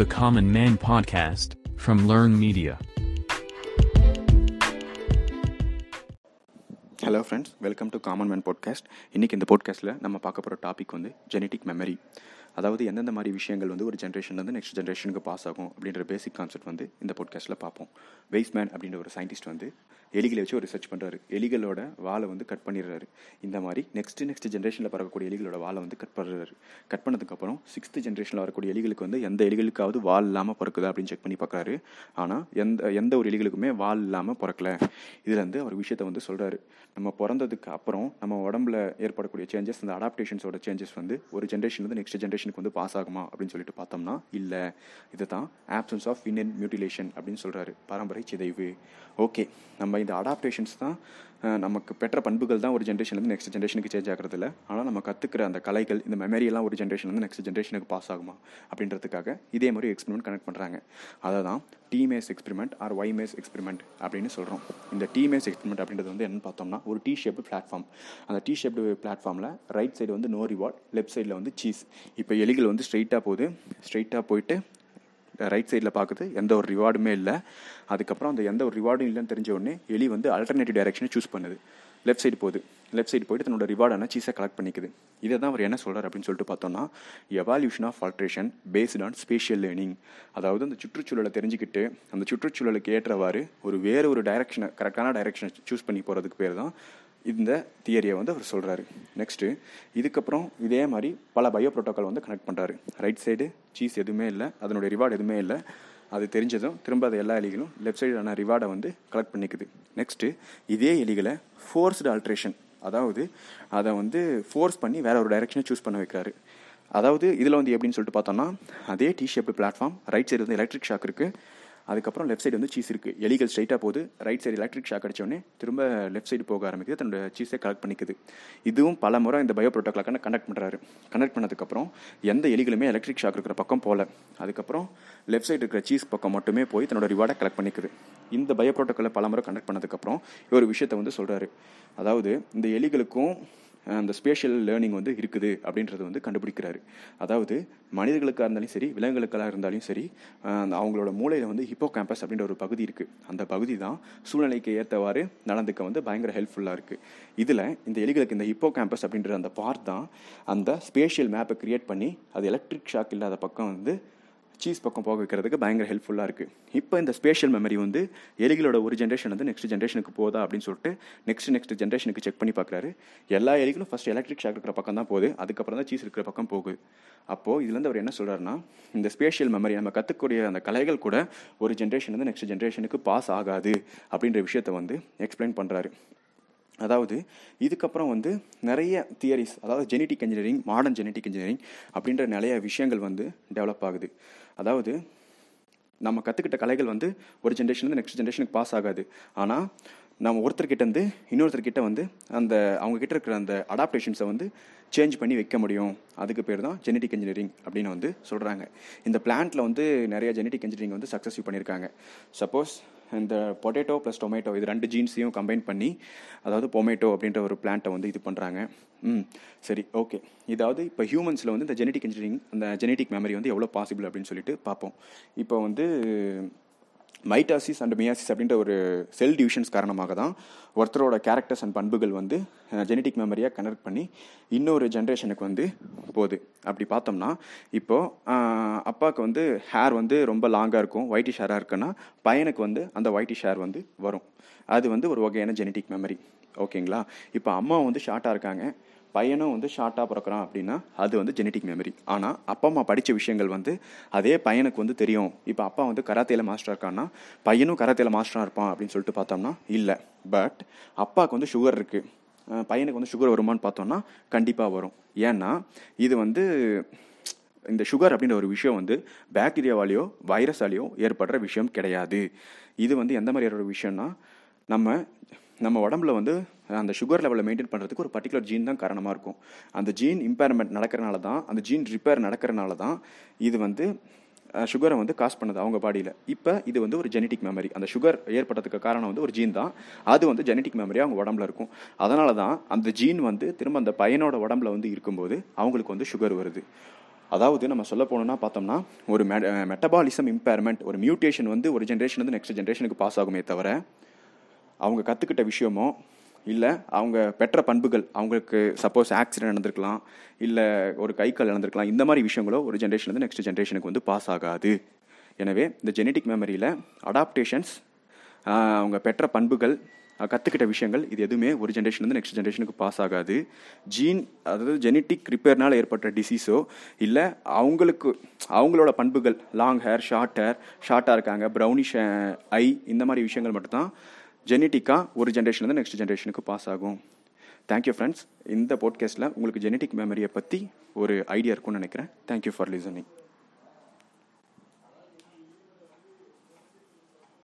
The Common Man Podcast from Learn Media. Hello friends welcome to common man podcast இன்றைக்கி இந்த பாட்காஸ்ட்டில் நம்ம பார்க்க போகிற டாபிக் வந்து ஜெனட்டிக் மெமரி அதாவது எந்தெந்த மாதிரி விஷயங்கள் வந்து ஒரு ஜென்ரேஷன்லேருந்து நெக்ஸ்ட் ஜென்ரேஷனுக்கு பாஸ் ஆகும் அப்படின்ற பேசிக் கான்செப்ட் வந்து இந்த பாட்காஸ்ட்டில் பார்ப்போம். வெய்ஸ்மேன் அப்படின்ற ஒரு சயின்டிஸ்ட் வந்து எலிகளை வச்சு ஒரு ரிசர்ச் பண்ணுறாரு எலிகளோட வாழை வந்து கட் பண்ணிடுறாரு. இந்த மாதிரி நெக்ஸ்ட் நெக்ஸ்ட் ஜென்ரேஷனில் பறக்கக்கூடிய எலிகளோட வாழை வந்து கட் பண்ணுறாரு கட் பண்ணதுக்கப்புறம் சிக்ஸ்த் ஜென்ரேஷனில் வரக்கூடிய எலிகளுக்கு வந்து எந்த எலிகளுக்காவது வால் இல்லாமல் பிறக்குதா அப்படின்னு செக் பண்ணி பார்க்குறாரு. ஆனால் எந்த எந்த ஒரு எலிகளுக்குமே வால் இல்லாமல் பிறக்கல. இதுலேருந்து அவர் விஷயத்தை வந்து சொல்கிறாரு நம்ம பிறந்ததுக்கு அப்புறம் நம்ம உடம்புல ஏற்படக்கூடிய சேஞ்சஸ் அந்த அடாப்டேஷன்ஸோட சேஞ்சஸ் வந்து ஒரு ஜென்ரேஷன்லேருந்து நெக்ஸ்ட் ஜென்ரேஷனுக்கு வந்து பாஸ் ஆகுமா அப்படின்னு சொல்லிட்டு பார்த்தோம்னா இல்லை. இது தான் ஆப்சன்ஸ் ஆஃப் இன் மியூட்டிலேஷன் அப்படின்னு சொல்கிறாரு பரம்பரை சிதைவு. ஓகே நம்ம இந்த அடாப்டேஷன்ஸ் தான் நமக்கு பெற்ற பண்புகள் தான் ஒரு ஜென்ரேஷன்லேருந்து நெக்ஸ்ட் ஜென்ரேஷனுக்கு சேஞ்ச் ஆகிறது இல்லை ஆனால் நம்ம கற்றுக்கிற அந்த கலைகள் இந்த மெமரியெல்லாம் ஒரு ஜென்ரேஷன்லேருந்து நெக்ஸ்ட் ஜென்ரேஷனுக்கு பாஸ் ஆகுமா அப்படின்றதுக்காக இதே மாதிரி எக்ஸ்பெரிமெண்ட் கனெக்ட் பண்ணுறாங்க அதை தான் T maze experiment or Y maze experiment அப்படின்னு சொல்கிறோம் இந்த டீமேஸ் எக்ஸ்பெரிமெண்ட் அப்படின்றது வந்து என்ன பார்த்தோம்னா ஒரு டி ஷேப்டு பிளாட்ஃபார்ம் அந்த டி ஷேப்டு பிளாட்ஃபார்மில் ரைட் சைடு வந்து நோ ரிவார்ட் லெஃப்ட் சைடில் வந்து சீஸ் இப்போ எலிகள் வந்து ஸ்ட்ரைட்டாக போகுது. ஸ்ட்ரைட்டாக போயிட்டு ரைட் சைடில் பார்க்குது எந்த ஒரு ரிவார்டுமே இல்லை. அதுக்கப்புறம் அந்த எந்த ஒரு ரிவார்டும் இல்லைன்னு தெரிஞ்ச உடனே எலி வந்து அல்டர்னேட்டிவ் டைரக்ஷனை சூஸ் பண்ணுது. லெஃப்ட் சைடு போகுது. லெஃப்ட் சைடு போயிட்டு தன்னோட ரிவார்டான சீஸை கலெக்ட் பண்ணிக்குது. இதை தான் அவர் என்ன சொல்கிறார் அப்படின்னு சொல்லிட்டு பார்த்தோம்னா evolution of alteration based on spatial learning அதாவது அந்த சுற்றுச்சூழலை தெரிஞ்சுக்கிட்டு அந்த சுற்றுச்சூழலுக்கு ஏற்றவாறு ஒரு வேறு ஒரு டைரக்ஷனை கரெக்டான டைரக்ஷனை சூஸ் பண்ணி போகிறதுக்கு பேர் தான் இந்த தியரியை வந்து அவர் சொல்கிறாரு நெக்ஸ்ட்டு இதுக்கப்புறம் இதே மாதிரி பல பயோ ப்ரோட்டோக்கால் வந்து கனெக்ட் பண்ணுறாரு ரைட் சைடு சீஸ் எதுவுமே இல்லை அதனுடைய ரிவார்டு எதுவுமே இல்லை. அது தெரிஞ்சதும் திரும்ப அது எல்லா எலிகளும் லெஃப்ட் சைடான ரிவார்டை வந்து கலெக்ட் பண்ணிக்குது. நெக்ஸ்ட்டு இதே எலிகளை ஃபோர்ஸ்டு ஆல்ட்ரேஷன் அதாவது அதை வந்து ஃபோர்ஸ் பண்ணி வேற ஒரு டைரக்ஷனை சூஸ் பண்ண வைக்கிறாரு. அதாவது இதில் வந்து எப்படின்னு சொல்லிட்டு பார்த்தோம்னா அதே T shaped platform right side வந்து எலக்ட்ரிக் ஷாக் இருக்குது அதுக்கப்புறம் லெஃப்ட் சைடு வந்து சீஸ் இருக்குது எலிகள் ஸ்ட்ரைட்டாக போகுது. ரைட் சைடு எலக்ட்ரிக் ஷாக் அடித்தோடனே திரும்ப லெஃப்ட் சைடு போக ஆரம்பிக்குது. தன்னோட சீஸை கலெக்ட் பண்ணிக்குது. இதுவும் பல முறை இந்த பயோ ப்ரோட்டோக்கால கனெக்ட் பண்ணுறாரு கனெக்ட் பண்ணதுக்கப்புறம் எந்த எலிகளுமே எலக்ட்ரிக் ஷாக் இருக்கிற பக்கம் போகல அதுக்கப்புறம் லெஃப்ட் சைடு இருக்கிற சீஸ் பக்கம் மட்டுமே போய் தன்னோட ரிவார்டை கலெக்ட் பண்ணிக்குது. இந்த பயோ ப்ரோட்டோக்காலை பல முறை கனெக்ட் பண்ணதுக்கப்புறம் ஒரு விஷயத்தை வந்து சொல்கிறாரு அதாவது இந்த எலிகளுக்கும் அந்த ஸ்பேஷியல் லேர்னிங் வந்து இருக்குது அப்படின்றது வந்து கண்டுபிடிக்கிறாரு. அதாவது மனிதர்களுக்காக இருந்தாலும் சரி விலங்குகளுக்காக இருந்தாலும் சரி அவங்களோட மூளையில் வந்து ஹிப்போ கேம்பஸ் அப்படின்ற ஒரு பகுதி இருக்குது அந்த பகுதி தான் சூழ்நிலைக்கு ஏற்றவாறு நடந்துக்க வந்து பயங்கர ஹெல்ப்ஃபுல்லாக இருக்குது இதில் இந்த எலிகளுக்கு இந்த ஹிப்போ கேம்பஸ் அப்படின்ற அந்த பார்ட் தான் அந்த ஸ்பேஷியல் மேப்பை கிரியேட் பண்ணி அது எலக்ட்ரிக் ஷாக் இல்லாத பக்கம் வந்து சீஸ் பக்கம் போக வைக்கிறதுக்கு பயங்கர ஹெல்ப்ஃபுல்லாக இருக்குது இப்போ இந்த ஸ்பேஷியல் மெமரி வந்து எலிகளோட ஒரு ஜென்ரேஷன் வந்து நெக்ஸ்ட் ஜென்ரேஷனுக்கு போதா அப்படின்னு சொல்லிட்டு நெக்ஸ்ட் நெக்ஸ்ட் ஜென்ரேஷனுக்கு செக் பண்ணி பார்க்குறாரு எல்லா எலிகளும் ஃபஸ்ட் எலக்ட்ரிக் ஷாக் இருக்கிற பக்கம் தான் போகுது. அதுக்கப்புறம் தான் சீஸ் இருக்கிற பக்கம் போகுது. அப்போது இதுலேருந்து அவர் என்ன சொல்கிறாருன்னா இந்த ஸ்பேஷியல் மெமரி நம்ம கற்றுக்கூடிய அந்த கலைகள் கூட ஒரு ஜென்ரேஷன் வந்து நெக்ஸ்ட் ஜென்ரேஷனுக்கு பாஸ் ஆகாது அப்படின்ற விஷயத்தை வந்து எக்ஸ்பிளைன் பண்ணுறாரு அதாவது இதுக்கப்புறம் வந்து நிறைய தியரிஸ் அதாவது genetic engineering modern genetic engineering அப்படின்ற நிறைய விஷயங்கள் வந்து டெவலப் ஆகுது. அதாவது நம்ம கற்றுக்கிட்ட கலைகள் வந்து ஒரு ஜென்ரேஷன் நெக்ஸ்ட் ஜென்ரேஷனுக்கு பாஸ் ஆகாது. ஆனால் நம்ம ஒருத்தர்கிட்ட இருந்து இன்னொருத்தர்கிட்ட வந்து அந்த அவங்கக்கிட்ட இருக்கிற அந்த அடாப்டேஷன்ஸை வந்து சேஞ்ச் பண்ணி வைக்க முடியும். அதுக்கு பேர் தான் ஜெனட்டிக் இன்ஜினியரிங் அப்படின்னு வந்து சொல்கிறாங்க இந்த பிளான்ட்டில் வந்து நிறைய ஜெனட்டிக் இன்ஜினியரிங் வந்து சக்ஸஸ்ஃபுல் பண்ணியிருக்காங்க. சப்போஸ் இந்த பொட்டேட்டோ ப்ளஸ் டொமேட்டோ இது ரெண்டு ஜீன்ஸையும் கம்பைன் பண்ணி அதாவது பொமேட்டோ அப்படின்ற ஒரு பிளான்ட்டை வந்து இது பண்ணுறாங்க ம் சரி ஓகே இதாவது இப்போ ஹியூமன்ஸில் வந்து இந்த ஜெனட்டிக் இன்ஜினியரிங் அந்த ஜெனட்டிக் மெமரி வந்து எவ்வளோ பாசிபிள் அப்படின்னு சொல்லிட்டு பார்ப்போம். இப்போ வந்து மைட்டாசிஸ் அண்ட் மியாசிஸ் அப்படின்ற ஒரு செல் டிவிஷன்ஸ் காரணமாக தான் ஒருத்தரோட கேரக்டர்ஸ் அண்ட் பண்புகள் வந்து ஜெனட்டிக் மெமரியாக கனெக்ட் பண்ணி இன்னொரு ஜென்ரேஷனுக்கு வந்து போகுது. அப்படி பார்த்தோம்னா இப்போது அப்பாவுக்கு வந்து ஹேர் வந்து ரொம்ப லாங்காக இருக்கும் ஒயிட்டிஷ் ஹேராக இருக்குன்னா பையனுக்கு வந்து அந்த ஒயிட்டிஷ் ஹேர் வந்து வரும். அது வந்து ஒரு வகையான ஜெனட்டிக் மெமரி ஓகேங்களா இப்போ அம்மா வந்து ஷார்ட்டாக இருக்காங்க. பையனும் வந்து ஷார்ட்டாக பிறக்கிறான் அப்படின்னா அது வந்து ஜெனட்டிக் மெமரி ஆனால் அப்பா அம்மா படித்த விஷயங்கள் வந்து அதே பையனுக்கு வந்து தெரியும். இப்போ அப்பா வந்து கராத்தேல மாஸ்டராக இருக்கான்னா பையனும் கராத்தேல மாஸ்டராக இருப்பான் அப்படின்னு சொல்லிட்டு பார்த்தோம்னா இல்லை. பட் அப்பாவுக்கு வந்து சுகர் இருக்குது பையனுக்கு வந்து சுகர் வருமான்னு பார்த்தோம்னா கண்டிப்பாக வரும். ஏன்னா இது வந்து இந்த சுகர் அப்படின்ற ஒரு விஷயம் வந்து பாக்டீரியாவாலேயோ வைரஸாலேயோ ஏற்படுற விஷயம் கிடையாது. இது வந்து எந்த மாதிரியான ஒரு விஷயம்னா நம்ம நம்ம உடம்புல வந்து அந்த சுகர் லெவலை மெயின்டைன் பண்ணுறதுக்கு ஒரு பர்டிகுலர் ஜீன் தான் காரணமாக இருக்கும். அந்த ஜீன் இம்பேர்மெண்ட் நடக்கிறனால தான் அந்த ஜீன் ரிப்பேர் நடக்கிறனால தான் இது வந்து சுகரை வந்து காஸ் பண்ணுது அவங்க பாடியில் இப்போ இது வந்து ஒரு ஜெனட்டிக் மெமரி அந்த சுகர் ஏற்பட்டதுக்கு காரணம் வந்து ஒரு ஜீன் தான். அது வந்து ஜெனட்டிக் மெமரி அவங்க உடம்புல இருக்கும். அதனால தான் அந்த ஜீன் வந்து திரும்ப அந்த பையனோட உடம்புல வந்து இருக்கும்போது அவங்களுக்கு வந்து சுகர் வருது. அதாவது நம்ம சொல்ல போனோம்னா பார்த்தோம்னா ஒரு மெ மெட்டபாலிசம் இம்பேர்மெண்ட் ஒரு மியூட்டேஷன் வந்து ஒரு ஜென்ரேஷன் வந்து நெக்ஸ்ட் ஜென்ரேஷனுக்கு பாஸ் ஆகுமே தவிர அவங்க கற்றுக்கிட்ட விஷயமோ இல்லை அவங்க பெற்ற பண்புகள் அவங்களுக்கு சப்போஸ் ஆக்சிடென்ட் நடந்திருக்கலாம் இல்லை ஒரு கை கால் நடந்திருக்கலாம் இந்த மாதிரி விஷயங்களோ ஒரு ஜென்ரேஷன்லேருந்து நெக்ஸ்ட் ஜென்ரேஷனுக்கு வந்து பாஸ் ஆகாது. எனவே இந்த ஜெனட்டிக் மெமரியில் அடாப்டேஷன்ஸ் அவங்க பெற்ற பண்புகள் கற்றுக்கிட்ட விஷயங்கள் இது எதுவுமே ஒரு ஜென்ரேஷன்லேருந்து நெக்ஸ்ட் ஜென்ரேஷனுக்கு பாஸ் ஆகாது. ஜீன் அதாவது ஜெனட்டிக் ரிப்பேர்னால் ஏற்பட்ட டிசீஸோ இல்லை அவங்களுக்கு அவங்களோட பண்புகள் லாங் ஹேர் ஷார்ட் ஹேர் ஷார்ட்டாக இருக்காங்க ப்ரௌனிஷ் ஐ இந்த மாதிரி விஷயங்கள் மட்டும்தான் ஜெனட்டிக்காக ஒரு ஜென்ரேஷன் வந்து நெக்ஸ்ட் ஜென்ரேஷனுக்கு பாஸ் ஆகும். தேங்க்யூ ஃப்ரெண்ட்ஸ் இந்த போட்காஸ்ட்டில் உங்களுக்கு ஜெனட்டிக் மெமரியை பற்றி ஒரு ஐடியா இருக்கும்னு நினைக்கிறேன். Thank you for listening